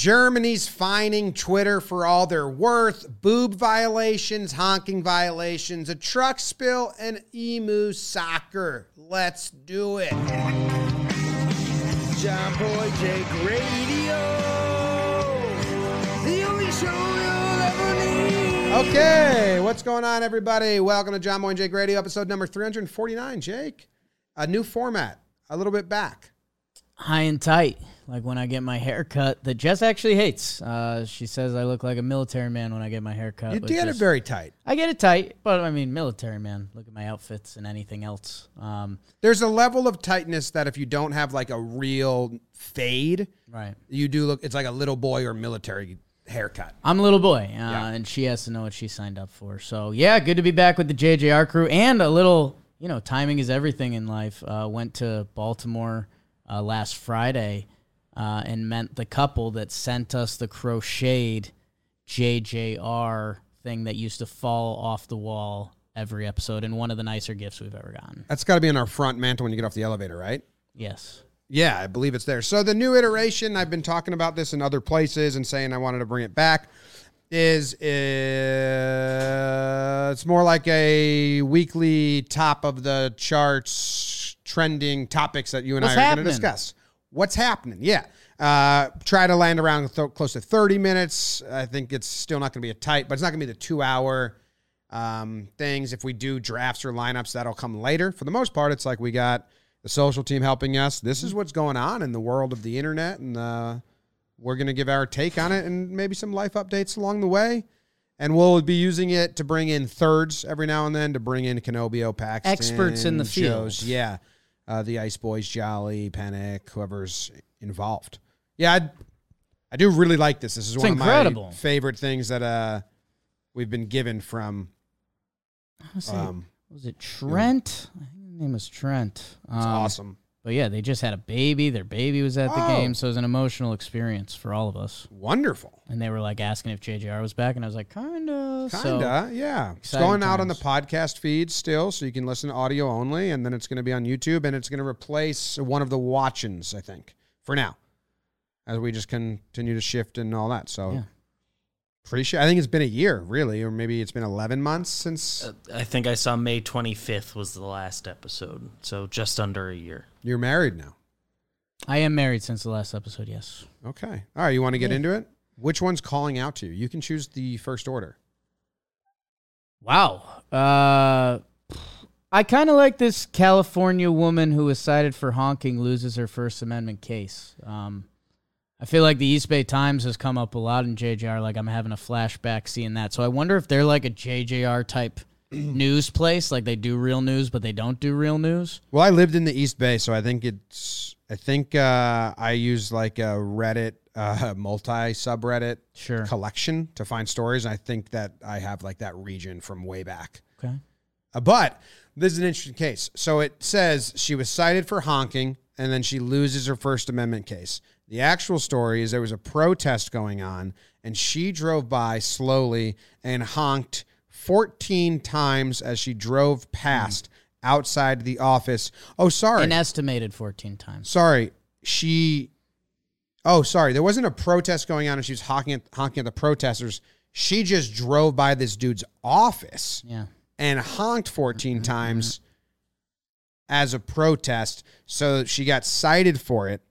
Germany's fining Twitter for all their worth, boob violations, honking violations, a truck spill, and emu soccer. Let's do it. Jomboy Jake Radio. The only show you'll ever need. Okay, what's going on, everybody? Welcome to Jomboy and Jake Radio, episode number 349. Jake, a new format, a little bit back. high and tight, like when I get my hair cut. That Jess actually hates. Uh, she says I look like a military man when I get my hair cut. You get it very tight. I get it tight, but I mean military man. Look at my outfits and anything else. Um, There's a level of tightness that if you don't have like a real fade, right. you do look, it's like a little boy or military haircut. I'm a little boy, uh, Yeah. and she has to know what she signed up for. So yeah, good to be back with the JJR crew and a little. You know, timing is everything in life. Uh, went to Baltimore uh, last Friday uh, and met the couple that sent us the crocheted JJR thing that used to fall off the wall every episode, and one of the nicer gifts we've ever gotten. That's got to be in our front mantle when you get off the elevator, right? Yes. Yeah, I believe it's there. So the new iteration, I've been talking about this in other places and saying I wanted to bring it back. Is uh, it's more like a weekly top of the charts trending topics that you and What's I are going to discuss. What's happening? Yeah. Uh, try to land around th- close to 30 minutes. I think it's still not going to be a tight, but it's not going to be the two hour um, things. If we do drafts or lineups, that'll come later. For the most part, it's like we got the social team helping us. This is what's going on in the world of the internet, and uh, we're going to give our take on it and maybe some life updates along the way. And we'll be using it to bring in thirds every now and then to bring in Canobio, Paxton, Experts in the field. Yeah, uh, the Ice Boys, Jolly, Panic, whoever's involved. Yeah, I, I do really like this. This is It's one incredible. of my favorite things that uh, we've been given from. Was it, Um, was it Trent? I think his name was Trent. Um, it's awesome. But yeah, they just had a baby. Their baby was at the Oh. game, so it was an emotional experience for all of us. Wonderful. And they were like asking if JJR was back, and I was like, kinda. Kinda, So, yeah. It's exciting going out on the podcast feed still, so you can listen to audio only, and then it's going to be on YouTube, and it's going to replace one of the watch-ins, I think, for now, as we just continue to shift and all that. So, Yeah. Pretty sure. I think it's been a year, really, or maybe it's been eleven months since Uh, I think I saw May 25th was the last episode, so just under a year. you're married now. I am married since the last episode. Yes. Okay. All right. You want to get Yeah. into it? Which one's calling out to you? You can choose the first order. Wow. Uh, I kind of like this California woman who was cited for honking loses her First Amendment case. Um, I feel like the East Bay Times has come up a lot in JJR. Like I'm having a flashback seeing that. So I wonder if they're like a JJR type news place. Like they do real news, but they don't do real news. Well, I lived in the East Bay, so I think it's. I think uh, I use like a Reddit uh, multi subreddit Sure. collection to find stories. I think that I have like that region from way back. Okay. Uh, but this is an interesting case. So it says she was cited for honking and then she loses her First Amendment case. The actual story is there was a protest going on and she drove by slowly and honked 14 times as she drove past outside the office. Oh, sorry. An estimated 14 times. sorry. She. Oh, sorry. There wasn't a protest going on and she was honking at, honking at the protesters. She just drove by this dude's office Yeah. and honked 14 mm-hmm. times as a protest. So she got cited for it.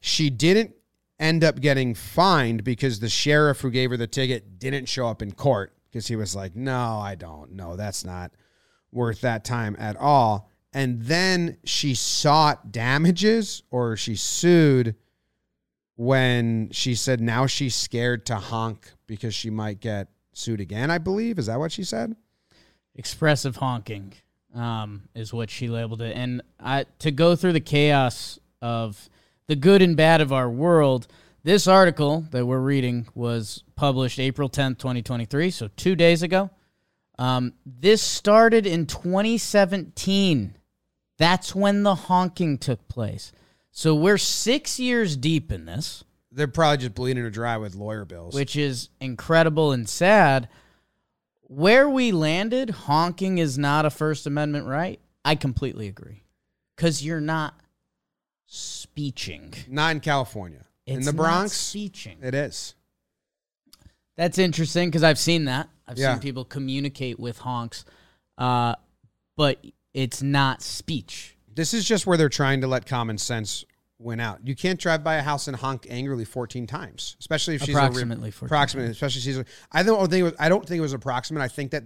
She didn't end up getting fined because the sheriff who gave her the ticket didn't show up in court because he was like, no, I don't. No, that's not worth that time at all. And then she sought damages or she sued when she said now she's scared to honk because she might get sued again, I believe. Is that what she said? expressive honking um, is what she labeled it. And I, to go through the chaos of the good and bad of our world, this article that we're reading was published April 10th, 2023, so two days ago. Um, this started in 2017. That's when the honking took place. So we're six years deep in this, They're probably just bleeding her dry with lawyer bills. which is incredible and sad. Where we landed, honking is not a First Amendment right. I completely agree. Because you're not speeching. not in California. in the Bronx, speeching. it is. That's interesting because I've seen that. I've Yeah. seen people communicate with honks, uh, but it's not speech. This is just where they're trying to let common sense win out. You can't drive by a house and honk angrily 14 times, especially if she's Approximately a, 14 approximately, especially she's. A, I don't think it was, I don't think it was approximate. I think that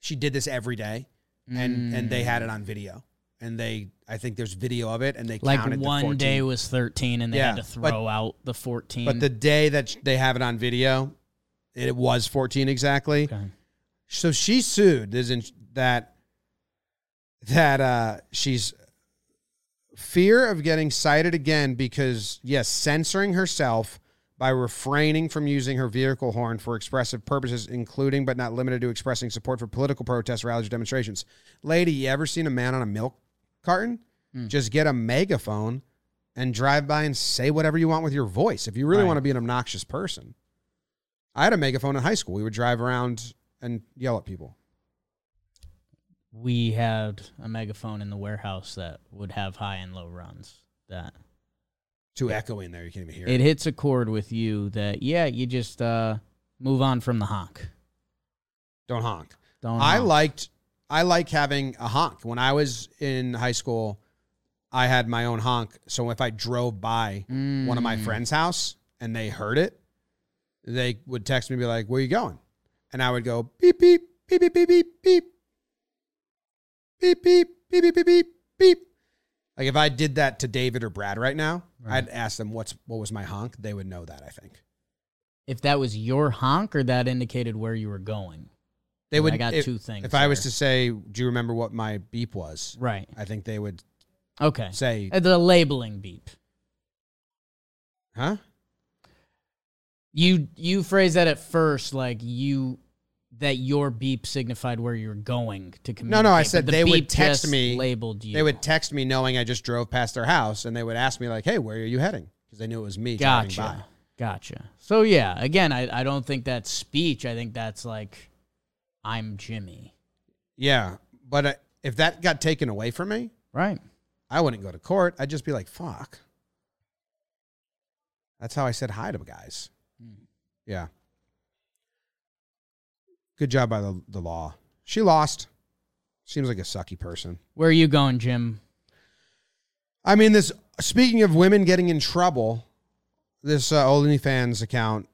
she did this every day, and and they had it on video, and they I think there's video of it, and they Like counted the one 14. day was 13 and they Yeah, had to but- throw out the 14. but the day that they have it on video, it was 14 exactly. Okay. So she sued. In, that that uh, she's fear of getting cited again because yes, censoring herself by refraining from using her vehicle horn for expressive purposes, including but not limited to expressing support for political protests, rallies, or demonstrations. Lady, you ever seen a man on a milk carton? Just get a megaphone and drive by and say whatever you want with your voice. If you really Right. want to be an obnoxious person. I had a megaphone in high school. We would drive around and yell at people. we had a megaphone in the warehouse that would have high and low runs. That Too echoey in there. You can't even hear it it. hits a chord with you that, yeah, you just uh, move on from the honk. Don't honk. Don't Honk. I liked I like having a honk. When I was in high school, I had my own honk. So if I drove by one of my Mm. friends' house and they heard it, they would text me and be like, Where you going? And I would go beep beep beep beep beep beep beep beep beep beep beep beep beep beep. Like if I did that to David or Brad right now, I'd ask them what's what was my honk. They would know that, I think. if that was your honk or that indicated where you were going. They would. I got if, two things If I was to say, Do you remember what my beep was? Right. I think they would Okay. say, Uh, The labeling beep. huh? You you phrase that at first like you that your beep signified where you were going to communicate. No, no, I said the they would text me- Labeled you. They would text me knowing I just drove past their house and they would ask me, like, hey, where are you heading? Because they knew it was me. Gotcha. Gotcha. So yeah, again, I, I don't think that's speech. I think that's like I'm Jimmy. Yeah. But uh, if that got taken away from me, Right. I wouldn't go to court. I'd just be like, fuck. That's how I said hi to guys. Yeah. Good job by the, the law. She lost. Seems like a sucky person. Where are you going, Jim? I mean, this. Speaking of women getting in trouble, this uh, OnlyFans account,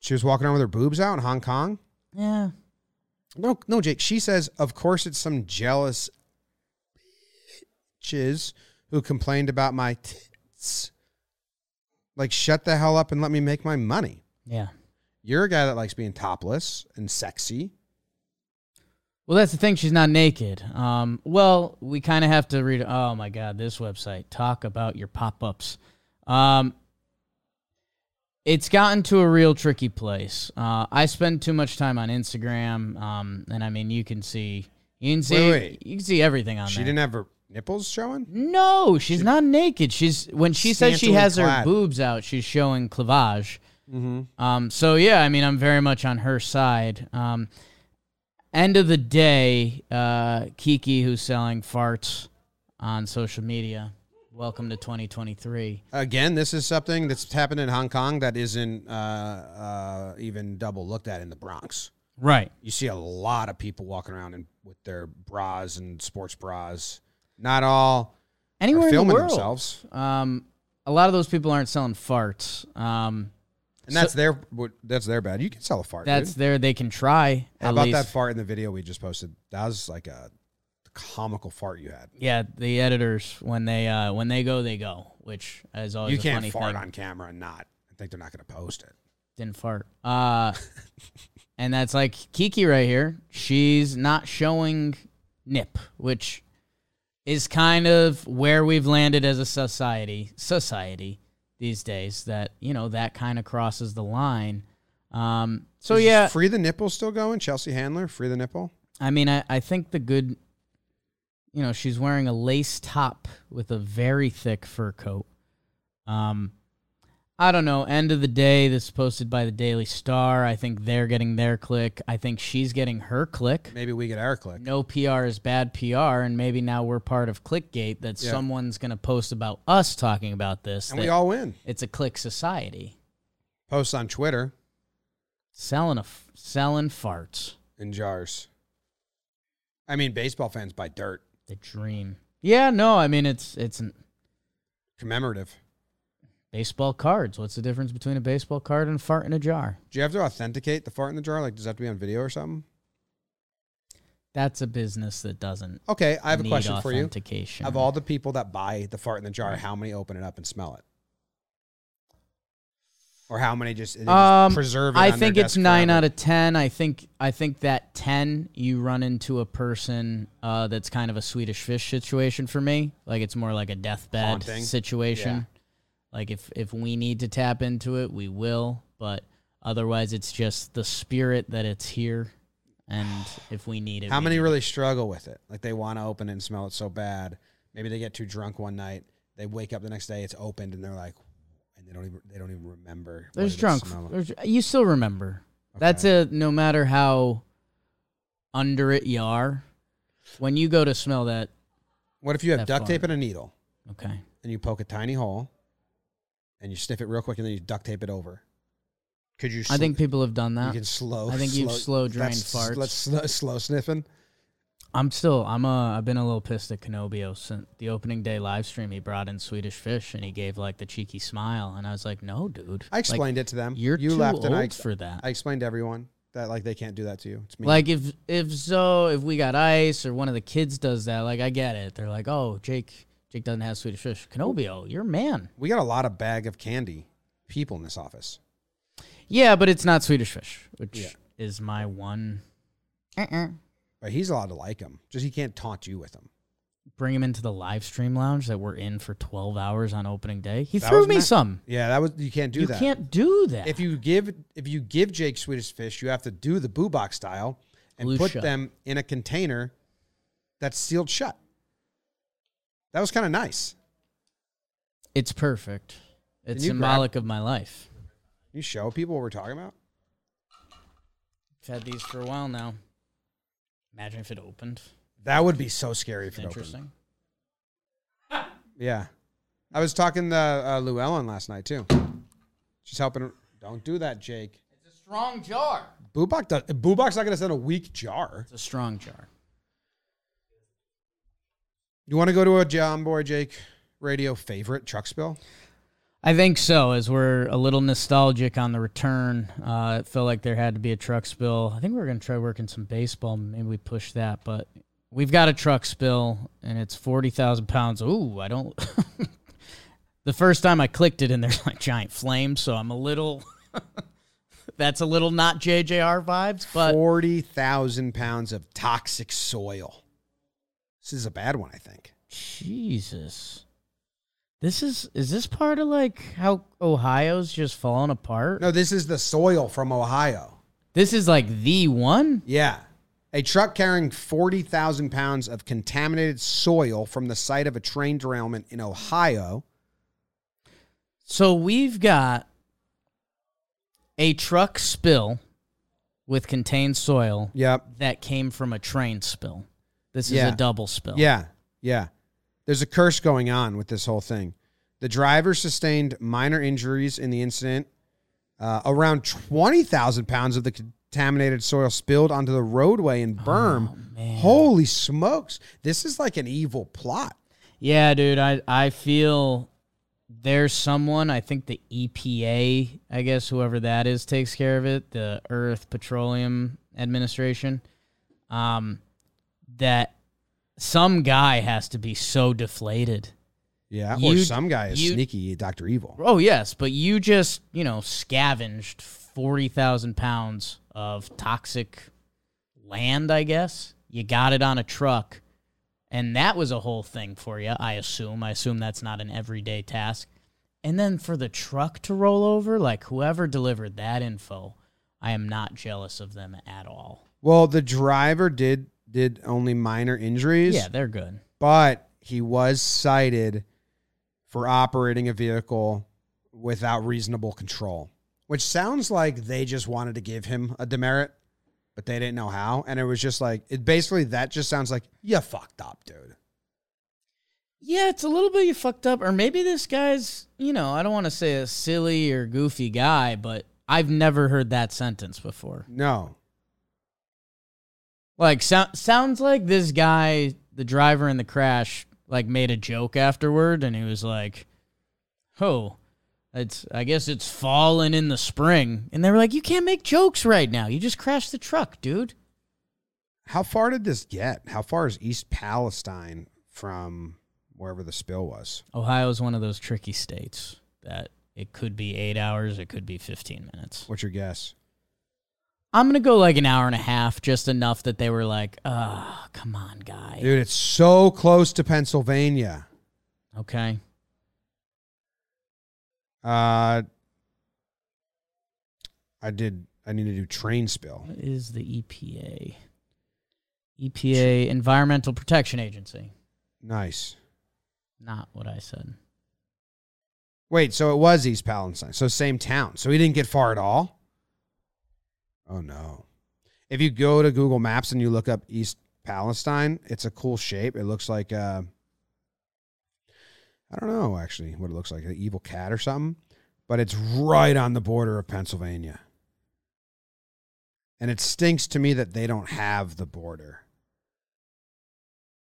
she was walking around with her boobs out in Hong Kong. Yeah. No, no, Jake. She says, of course, it's some jealous bitches who complained about my tits. Like, shut the hell up and let me make my money. Yeah. You're a guy that likes being topless and sexy. Well, that's the thing. She's not naked. Um, well, we kind of have to read. Oh my God, this website. Talk about your pop ups. Um, it's gotten to a real tricky place. Uh, I spend too much time on Instagram, um, and I mean, you can see, you can see, wait. you can see everything on She there. didn't have her nipples showing. No, she's not naked. She's when she says she has her boobs out, she's showing cleavage. Mm-hmm. Um, so yeah, I mean, I'm very much on her side. Um, end of the day, uh, Kiki, who's selling farts on social media, welcome to 2023. Again, this is something that's happened in Hong Kong that isn't uh, uh, even double looked at in the Bronx. Right. You see a lot of people walking around in, with their bras and sports bras. Not all Anywhere the filming world. themselves, Um, a lot of those people aren't selling farts. Um, and that's their that's their bad. You can sell a fart. that's dude. there. They can try. How about least. that fart in the video we just posted? That was like a comical fart you had. Yeah, the editors when they uh, when they go, they go, which is always You a can't funny fart thing. on camera and not. I think they're not going to post it. didn't fart. Uh, and that's like Kiki right here. She's not showing nip, which is kind of where we've landed as a society. Society. these days that you know that kind of crosses the line. Um, so Is yeah, Free the nipple still going? Chelsea Handler, free the nipple. I mean, I, I think the good, you know, she's wearing a lace top with a very thick fur coat. Um, I don't know. End of the day, this is posted by the Daily Star. I think they're getting their click. I think she's getting her click. Maybe we get our click. No PR is bad PR, and maybe now we're part of Clickgate that Yeah. someone's going to post about us talking about this. And we all win. it's a click society Posts on Twitter selling a f- selling farts. in jars. I mean, baseball fans buy dirt. The dream. Yeah, no, I mean it's it's an Commemorative. baseball cards. What's the difference between a baseball card and a fart in a jar? Do you have to authenticate the fart in the jar? Like, does that have to be on video or something? That's a business that doesn't. Okay, I have a question for you. Authentication. Of all the people that buy the fart in the jar, how many open it up and smell it? Or how many just, just Um, preserve it? I think it's nine forever? out of ten. I think I think that ten you run into a person uh, that's kind of a Swedish fish situation for me. Like it's more like a deathbed Haunting. situation. Like if if we need to tap into it, we will. But otherwise, it's just the spirit that it's here, and if we need it, How many need it. really struggle with it? Like they want to open it and smell it so bad. Maybe they get too drunk one night. They wake up the next day, it's opened, and they're like, they don't even they don't even remember. There's drunk. There's, you still remember. That's a no matter how under it you are. When you go to smell that, What if you have duct tape and a needle, okay. and you poke a tiny hole, and you sniff it real quick, and then you duct tape it over? Could you? I think people have done that. you can slow. I think you've slow drained that's- farts. Let's slow, slow sniffing. I'm still. I'm a. I've been a little pissed at Canobio since the opening day live stream. He brought in Swedish fish and he gave like the cheeky smile, and I was like, "No, dude. I Like, explained it to them. You're you too left, old and I, for that. I explained to everyone that like they can't do that to you. It's me. like if if so, if we got ice or one of the kids does that, like I get it. They're like, "Oh, Jake, Jake doesn't have Swedish fish. Canobio, you're a man." we got a lot of bag of candy people in this office. Yeah, but it's not Swedish fish, which Yeah. is my one. Uh-uh. But he's allowed to like him. Just he can't taunt you with them. Bring him into the live stream lounge that we're in for 12 hours on opening day. He That threw was me ma- some. Yeah, that was you can't do that. you that. can't do that. If you give if you give Jake Swedish fish, you have to do the boo box style and Glue put shut. them in a container that's sealed shut. That was kind of nice. It's perfect. It's you grab- symbolic of my life. You show people what we're talking about. I've had these for a while now. Imagine if it opened. That would be so scary if it opened. Interesting. Yeah, I was talking to uh, Llewellyn last night too. She's helping. Don't do that, Jake. It's a strong jar. Boobach does. Boobach's not going to send a weak jar. It's a strong jar. You want to go to a Jomboy Jake radio favorite truck spill? I think so. As we're a little nostalgic on the return, uh, it felt like there had to be a truck spill. I think we are going to try working some baseball. Maybe we push that, but we've got a truck spill, and it's forty thousand pounds. Ooh, I don't. the first time I clicked it, and there's like giant flames, so I'm a little. that's a little not JJR vibes, but Forty thousand pounds of toxic soil. This is a bad one, I think. Jesus. This is is this part of like how Ohio's just falling apart? No, this is the soil from Ohio. This is like the one? Yeah. A truck carrying 40,000 pounds of contaminated soil from the site of a train derailment in Ohio. So we've got a truck spill with contained soil Yep. that came from a train spill. This is Yeah. a double spill. Yeah. Yeah. There's a curse going on with this whole thing. The driver sustained minor injuries in the incident. Uh, around 20,000 pounds of the contaminated soil spilled onto the roadway in Berm. Oh. Holy smokes. This is like an evil plot. Yeah, dude, I I feel there's someone, I think the EPA, I guess whoever that is takes care of it, the Earth Petroleum Administration. Um that some guy has to be so deflated. Yeah. or some guy is you- sneaky, Dr. Evil. Oh yes, but you just, you know, scavenged 40,000 pounds of toxic land, I guess. You got it on a truck. And that was a whole thing for you, I assume. I assume that's not an everyday task. And then for the truck to roll over, like whoever delivered that info, I am not jealous of them at all. Well, the driver did did only minor injuries. Yeah, they're good. but he was cited for operating a vehicle without reasonable control, which sounds like they just wanted to give him a demerit, but they didn't know how. And it was just like, it basically, that just sounds like, you fucked up, dude. Yeah, it's a little bit you fucked up, or maybe this guy's, you know, I don't want to say a silly or goofy guy, but I've never heard that sentence before. No. Like, so- sounds like this guy, the driver in the crash, like made a joke afterward, and he was like, "Oh, it's I guess it's falling in the spring," and they were like, "You can't make jokes right now. You just crashed the truck, dude." How far did this get? How far is East Palestine from wherever the spill was? Ohio is one of those tricky states that it could be eight hours, it could be fifteen minutes. What's your guess? I'm gonna go like an hour and a half, just enough that they were like, "Ah, come on, guy." Dude, it's so close to Pennsylvania. Okay. Uh, I did. I need to do train spill. What is the EPA? EPA, Environmental Protection Agency. Nice. Not what I said. Wait, so it was East Palestine. So same town. So he didn't get far at all? Oh no. If you go to Google Maps and you look up East Palestine, it's a cool shape. It looks like uh I don't know actually what it looks like, an evil cat or something, but it's right on the border of Pennsylvania. And it stinks to me that they don't have the border.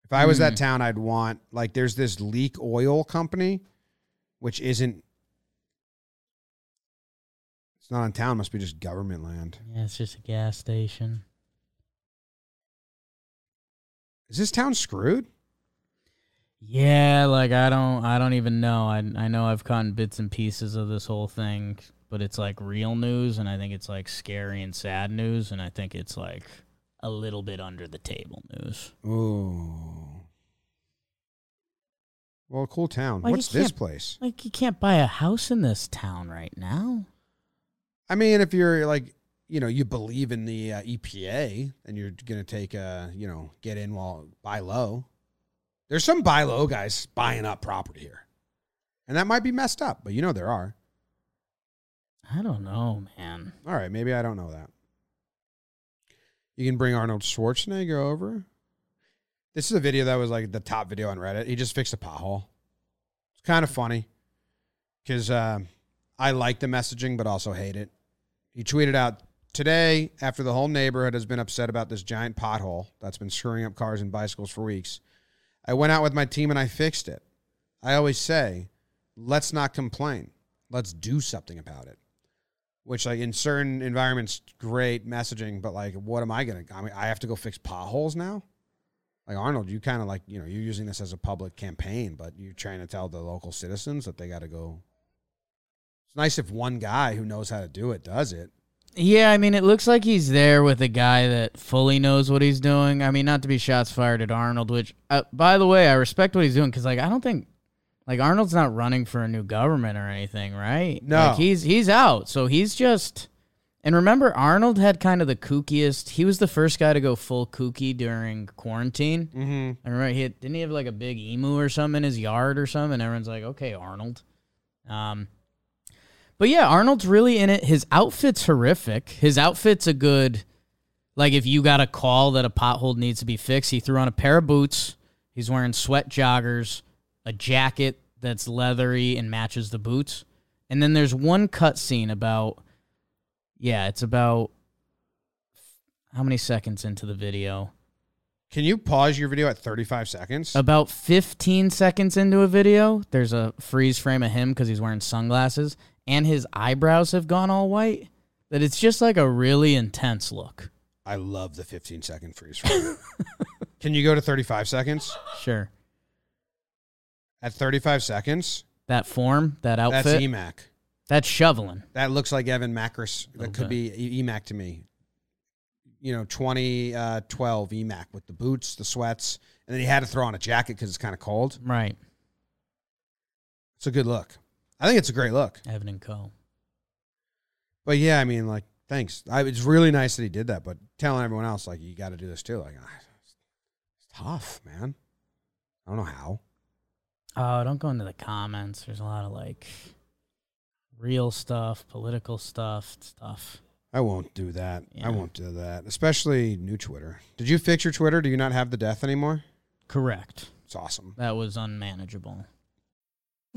If I was that Mm. town, I'd want like there's this leak oil company, which isn't. It's not in town. Must be just government land. Yeah, it's just a gas station. Is this town screwed? Yeah, like I don't I don't even know. I I know I've caught bits and pieces of this whole thing, but it's like real news and I think it's like scary and sad news and I think it's like a little bit under the table news. Ooh. Well, cool town. You What's this place? Like you can't buy a house in this town right now. I mean, if you're like, you know, you believe in the uh, EPA and you're gonna take a, you know, get in while buy low. There's some buy low guys buying up property here, and that might be messed up, but you know there are. I don't know, man. All right, maybe I don't know that. You can bring Arnold Schwarzenegger over. This is a video that was like the top video on Reddit. He just fixed a pothole. It's kind of funny because uh, I like the messaging, but also hate it. He tweeted out today after the whole neighborhood has been upset about this giant pothole that's been screwing up cars and bicycles for weeks. I went out with my team and I fixed it. I always say, let's not complain. Let's do something about it which like in certain environments great messaging but like what am i gonna i mean i have to go fix potholes now like arnold you kind of like you know you're using this as a public campaign but you're trying to tell the local citizens that they got to go it's nice if one guy who knows how to do it does it Yeah, I mean, it looks like he's there with a guy that fully knows what he's doing. I mean, not to be shots fired at Arnold, which, uh, by the way, I respect what he's doing because, like, I don't think, like, Arnold's not running for a new government or anything, right? No. like, he's he's out, so he's just. And remember, Arnold had kind of the kookiest. He was the first guy to go full kooky during quarantine. mm-hmm. I remember he had, didn't he have like a big emu or something in his yard or something? And everyone's like, okay, Arnold. Um, but yeah, Arnold's really in it. His outfit's horrific. His outfit's a good, like if you got a call that a pothole needs to be fixed, he threw on a pair of boots. He's wearing sweat joggers, a jacket that's leathery and matches the boots. And then there's one cut scene about, yeah, it's about how many seconds into the video? can you pause your video at 35 seconds About 15 seconds into a video, there's a freeze frame of him because he's wearing sunglasses and his eyebrows have gone all white. That it's just like a really intense look. i love the 15 second freeze frame can you go to 35 seconds Sure. at 35 seconds That form, that outfit, that's emac that's shoveling. That looks like Evan Macris. That could Okay. be EMAC to me. You know, 2012 uh, EMAC with the boots, the sweats, and then he had to throw on a jacket because it's kind of cold. Right. It's a good look. I think it's a great look. Evan and Co. But yeah, I mean, like, thanks. I, it's really nice that he did that. But telling everyone else, like, you got to do this too. Like, ah, it's tough, man. I don't know how. Oh, don't go into the comments. There's a lot of like real stuff, political stuff, stuff. I won't do that. Yeah. I won't do that. Especially new Twitter. Did you fix your Twitter? Do you not have the death anymore? Correct. It's awesome. That was unmanageable.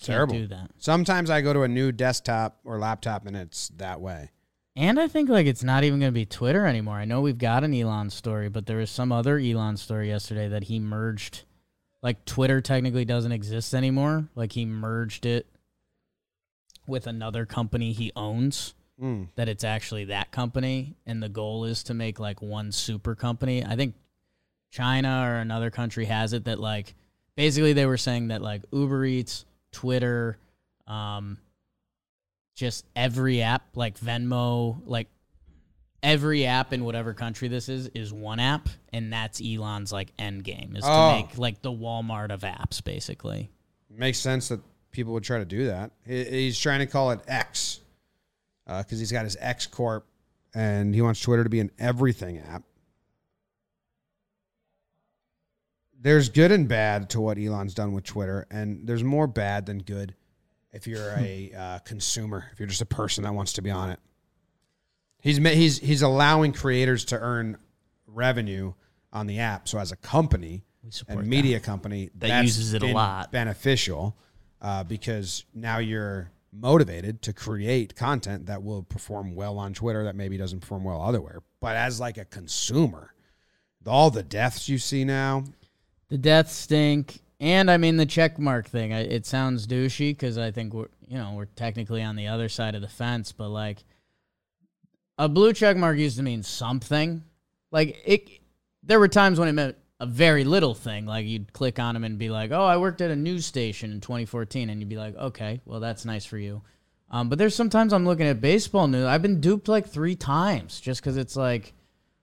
Terrible. Can't do that. Sometimes I go to a new desktop or laptop and it's that way. And I think like it's not even going to be Twitter anymore. I know we've got an Elon story, but there was some other Elon story yesterday that he merged. Like Twitter technically doesn't exist anymore. Like he merged it with another company he owns. Mm. That it's actually that company, and the goal is to make like one super company. I think China or another country has it that like basically they were saying that like Uber Eats, Twitter, um, just every app like Venmo, like every app in whatever country this is is one app, and that's Elon's like end game is Oh. to make like the Walmart of apps, basically. Makes sense that people would try to do that. He's trying to call it X because he's got his X Corp and he wants Twitter to be an everything app. There's good and bad to what Elon's done with Twitter, and there's more bad than good if you're a uh, consumer, if you're just a person that wants to be on it. He's he's he's allowing creators to earn revenue on the app. So as a company and that. media company That that's uses it a lot. beneficial uh, because now you're motivated to create content that will perform well on Twitter that maybe doesn't perform well otherwhere. But as like a consumer, all the deaths you see now, The death stink, and I mean the check mark thing. I, it sounds douchey because I think we're you know we're technically on the other side of the fence, but like a blue check mark used to mean something. Like it, there were times when it meant a very little thing. Like you'd click on them and be like, "Oh, I worked at a news station in 2014," and you'd be like, "Okay, well that's nice for you." Um, but there's sometimes I'm looking at baseball news. I've been duped like three times just because it's like,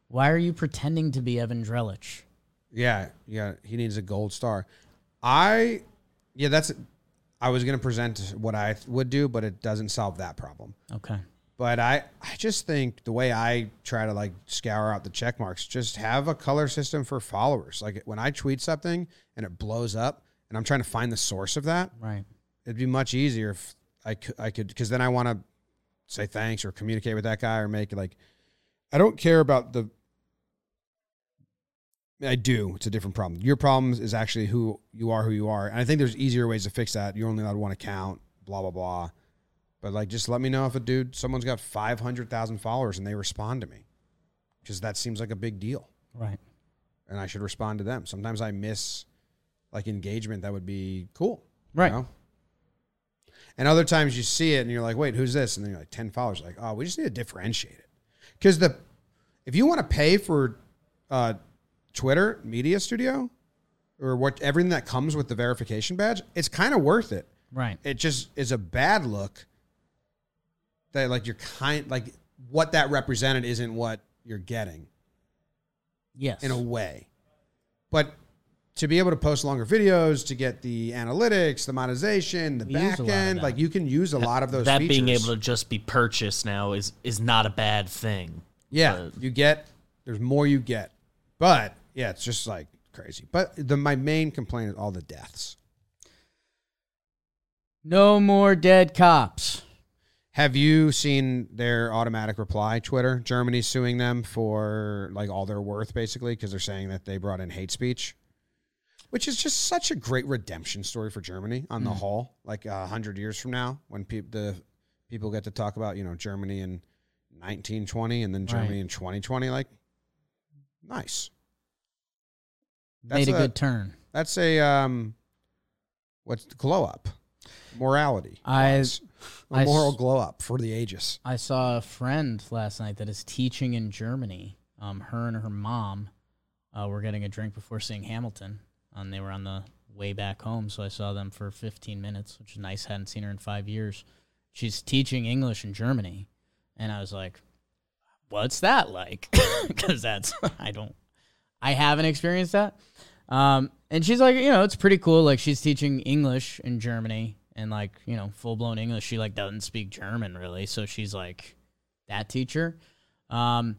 why are you pretending to be Evan Drellich? Yeah, yeah, he needs a gold star. I, yeah, that's. I was gonna present what I would do, but it doesn't solve that problem. Okay. But I, I just think the way I try to like scour out the check marks, just have a color system for followers. Like when I tweet something and it blows up, and I'm trying to find the source of that, Right. it'd be much easier if I could, I could, because then I want to say thanks or communicate with that guy or make like, I don't care about the. I do. It's a different problem. Your problem is actually who you are, who you are, and I think there's easier ways to fix that. You're only allowed one account. Blah blah blah. But like, just let me know if a dude, someone's got five hundred thousand followers and they respond to me, because that seems like a big deal, Right. and I should respond to them. Sometimes I miss like engagement that would be cool, you Right. know? And other times you see it and you're like, wait, who's this? And then you're like, ten followers. Like, oh, we just need to differentiate it, because the if you want to pay for uh, Twitter Media Studio or what everything that comes with the verification badge, it's kind of worth it Right. it just is a bad look that like you're kind like what that represented isn't what you're getting Yes. in a way but to be able to post longer videos to get the analytics the monetization the We back a lot of end like you can use a lot of those that features. being able to just be purchased now is is not a bad thing. yeah but- you get there's more you get but yeah it's just like crazy but the my main complaint is all the deaths no more dead cops. Have you seen their automatic reply? Twitter, Germany's suing them for like all their worth, basically, because they're saying that they brought in hate speech, which is just such a great redemption story for Germany on the mm. whole. Like a hundred years from now, when peop the people get to talk about you know Germany in 1920 and then Germany Right. in 2020, like nice. Made a a- good turn. That's a um, what's the glow up? morality. I- wise. a I moral glow up for the ages. I saw a friend last night that is teaching in Germany. Um, her and her mom uh, were getting a drink before seeing Hamilton, and they were on the way back home. So I saw them for 15 minutes, which is nice. Hadn't seen her in five years. She's teaching English in Germany, and I was like, "What's that like?" Because that's I don't, I haven't experienced that. Um, and she's like, you know, it's pretty cool. Like she's teaching English in Germany and like, you know, full blown English. She like doesn't speak German really. So she's like that teacher. Um,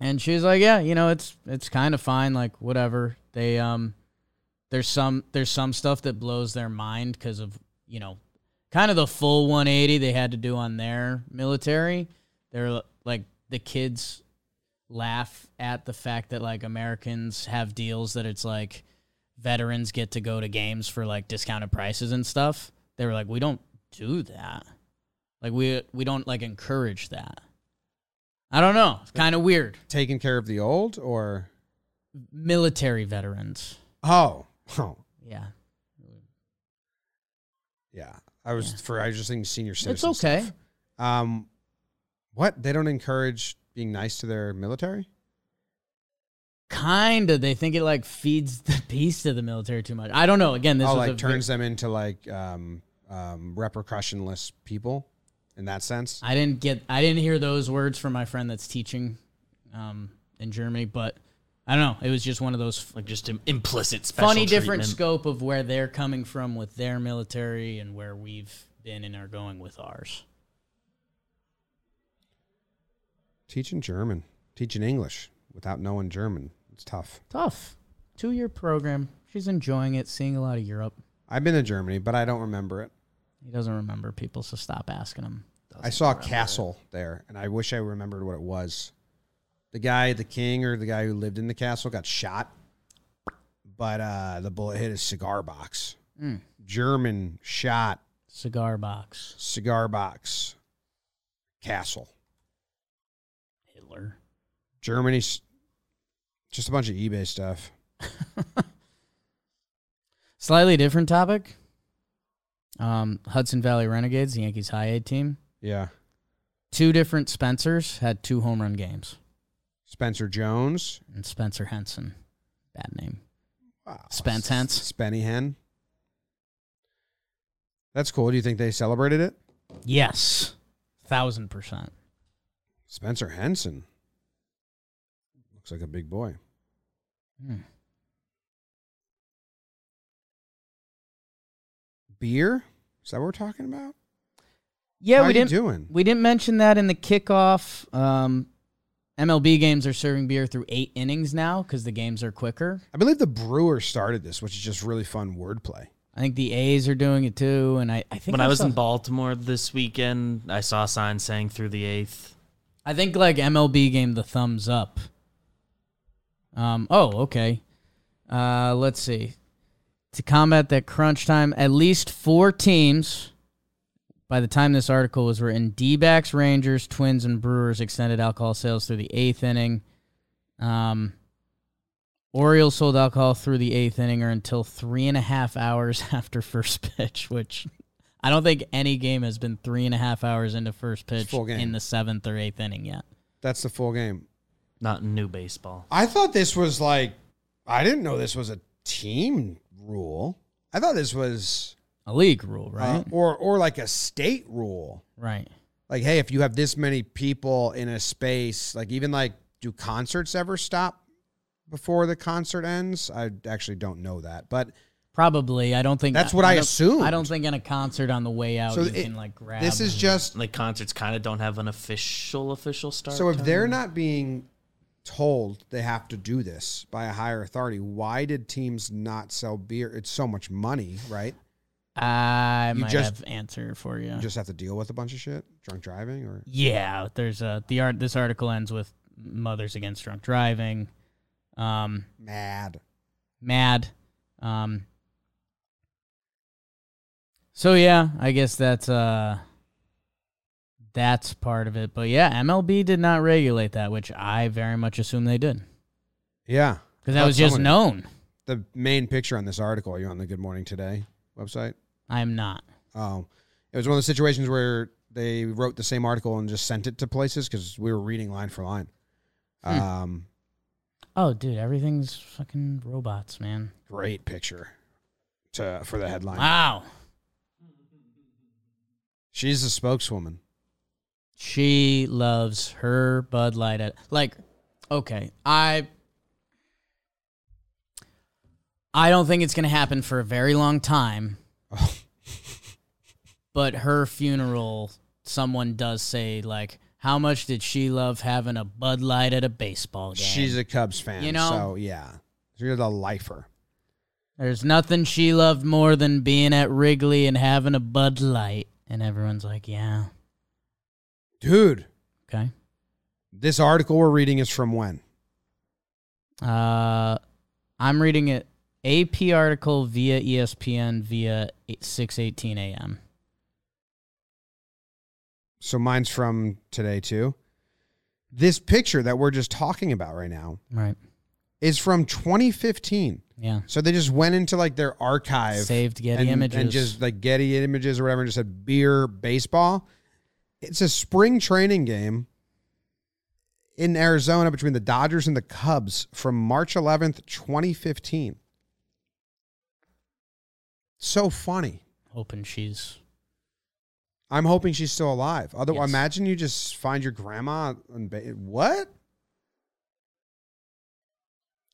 and she's like, yeah, you know, it's, it's kind of fine. Like whatever they, um, there's some, there's some stuff that blows their mind because of, you know, kind of the full 180 they had to do on their military. They're like the kids laugh at the fact that like Americans have deals that it's like veterans get to go to games for like discounted prices and stuff. They were like, we don't do that. Like we we don't like encourage that. I don't know. It's kind of weird. Taking care of the old or Military veterans. oh oh Yeah. yeah. I was for I was just thinking senior citizens. It's okay. Um, what they don't encourage being nice to their military? Kind of. They think it like feeds the beast of the military too much. I don't know. Again, this oh, like a turns them into like um, um, repercussionless people in that sense. I didn't get I didn't hear those words from my friend that's teaching um, in Germany, but I don't know. It was just one of those Like just im- implicit special funny different scope of where they're coming from with their military and where we've been and are going with ours. Teaching German, teaching English without knowing German, it's tough. Tough. Two year program. She's enjoying it, seeing a lot of Europe. I've been to Germany, but I don't remember it. He doesn't remember people, so stop asking him. I saw a castle there, and I wish I remembered what it was. The guy, the king, or the guy who lived in the castle got shot, but uh, the bullet hit his cigar box. Mm. German shot Cigar box. cigar box castle. Hitler. Germany's just a bunch of eBay stuff. Slightly different topic. Um, Hudson Valley Renegades, the Yankees high A team. Yeah. Two different Spencers had two home run games. Spencer Jones. And Spencer Henson. Bad name. Wow. Spence Hens. Spenny Hen. That's cool. Do you think they celebrated it? Yes. Thousand percent. Spencer Henson. Looks like a big boy. Hmm. Beer? Is that what we're talking about? Yeah, How we you didn't doing? we didn't mention that in the kickoff. Um, MLB games are serving beer through eight innings now because the games are quicker. I believe the Brewers started this, which is just really fun wordplay. I think the A's are doing it too, and I, I think When I was saw- in Baltimore this weekend, I saw a sign saying through the eighth. I think like MLB gave the thumbs up. Um. Oh, okay. Uh, let's see. To combat that crunch time, at least four teams. By the time this article was written, D-backs, Rangers, Twins, and Brewers extended alcohol sales through the eighth inning. Um, Orioles sold alcohol through the eighth inning or until three and a half hours after first pitch, which I don't think any game has been three and a half hours into first pitch full game. in the seventh or eighth inning yet. That's the full game. Not new baseball. I thought this was like, I didn't know this was a team rule. I thought this was, A league rule, uh, right? or or like a state rule. right. Like, hey, if you have this many people in a space, like even like, do concerts ever stop before the concert ends? I actually don't know that, but Probably. I don't think That's what I don't- assumed. I don't think in a concert on the way out so you it- can like grab. this is and- just Like concerts kind of don't have an official official start. So if time. they're not being told they have to do this by a higher authority, why did teams not sell beer? It's so much money, right? I You might just- have answer for you. You just have to deal with a bunch of shit, drunk driving, or yeah, there's a the art. This article ends with mothers against drunk driving. Um, mad. mad. Um. So yeah, I guess that's uh. That's part of it, but yeah, MLB did not regulate that, which I very much assume they did Yeah, because that was just someone- known. The main picture on this article. Are you on the Good Morning Today website? I'm not. Oh, it was one of the situations where they wrote the same article and just sent it to places because we were reading line for line. Hmm. Um, Oh, dude, everything's fucking robots, man. great picture to for the headline. Wow. She's a spokeswoman. She loves her Bud Light. At, like, okay, I I don't think it's gonna happen for a very long time. but her funeral, someone does say like, how much did she love having a Bud Light at a baseball game? She's a Cubs fan, You know? so yeah, she's a lifer. There's nothing she loved more than being at Wrigley and having a Bud Light. And everyone's like, yeah, Dude, okay. this article we're reading is from when? Uh, I'm reading it AP article via ESPN via 6:18 a.m. So mine's from today too. This picture that we're just talking about right now Right. is from 2015. Yeah. So they just went into like their archive, Saved Getty and, images. and just like Getty images or whatever, and just said beer baseball. It's a spring training game in Arizona between the Dodgers and the Cubs from March 11th, 2015. So funny. hoping she's I'm hoping she's still alive. Otherwise, Yes. imagine you just find your grandma. and ba- what?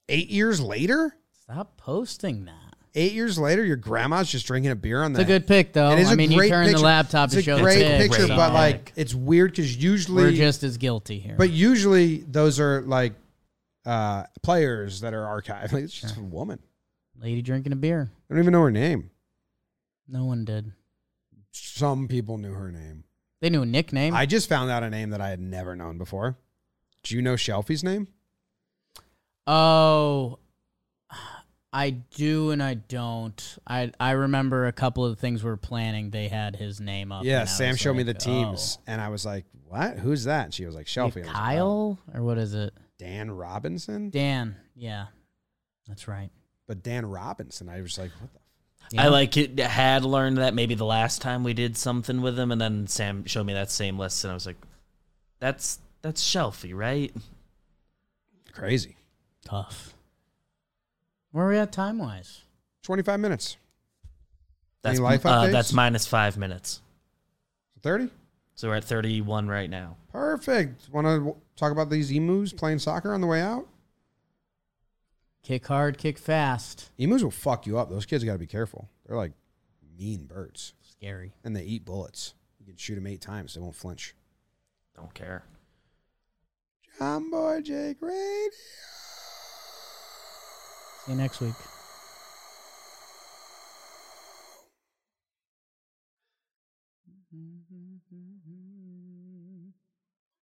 Eight years later? Stop posting that. Eight years later, your grandma's just drinking a beer on that. It's a good pick though. It is I a mean, you turn picture. the laptop it's to a show great pic, picture, so but like it's weird because usually, we're just as guilty here. but usually those are like uh players that are archived. Like, it's just a woman. lady drinking a beer. I don't even know her name. No one did. Some people knew her name. They knew a nickname. I just found out a name that I had never known before. Do you know Shelfie's name? Oh, I do and I don't. I I remember a couple of the things we are planning. They had his name up. Yeah, Sam was showed me the like, teams, oh. and I was like, "What? Who's that?" And she was like, oh. "Shelfie." Wait, I like, "Oh, Kyle or what is it? Oh. Dan Robinson, Dan. Yeah, that's right. but Dan Robinson. I was like, "What the?" Yeah. I like it. Had learned that maybe the last time we did something with him, and then Sam showed me that same list, and I was like, "That's that's Shelfie, right?" Crazy." tough. Where are we at time wise? Twenty-five minutes. That's life uh, updates? that's minus five minutes. Thirty. So we're at thirty-one right now. Perfect. Want to talk about these emus playing soccer on the way out? Kick hard, kick fast. Emus will fuck you up. Those kids got to be careful. They're like mean birds, Scary. and they eat bullets. You can shoot them eight times; they won't flinch. Don't care. Jomboy Jake Radio. See you next week.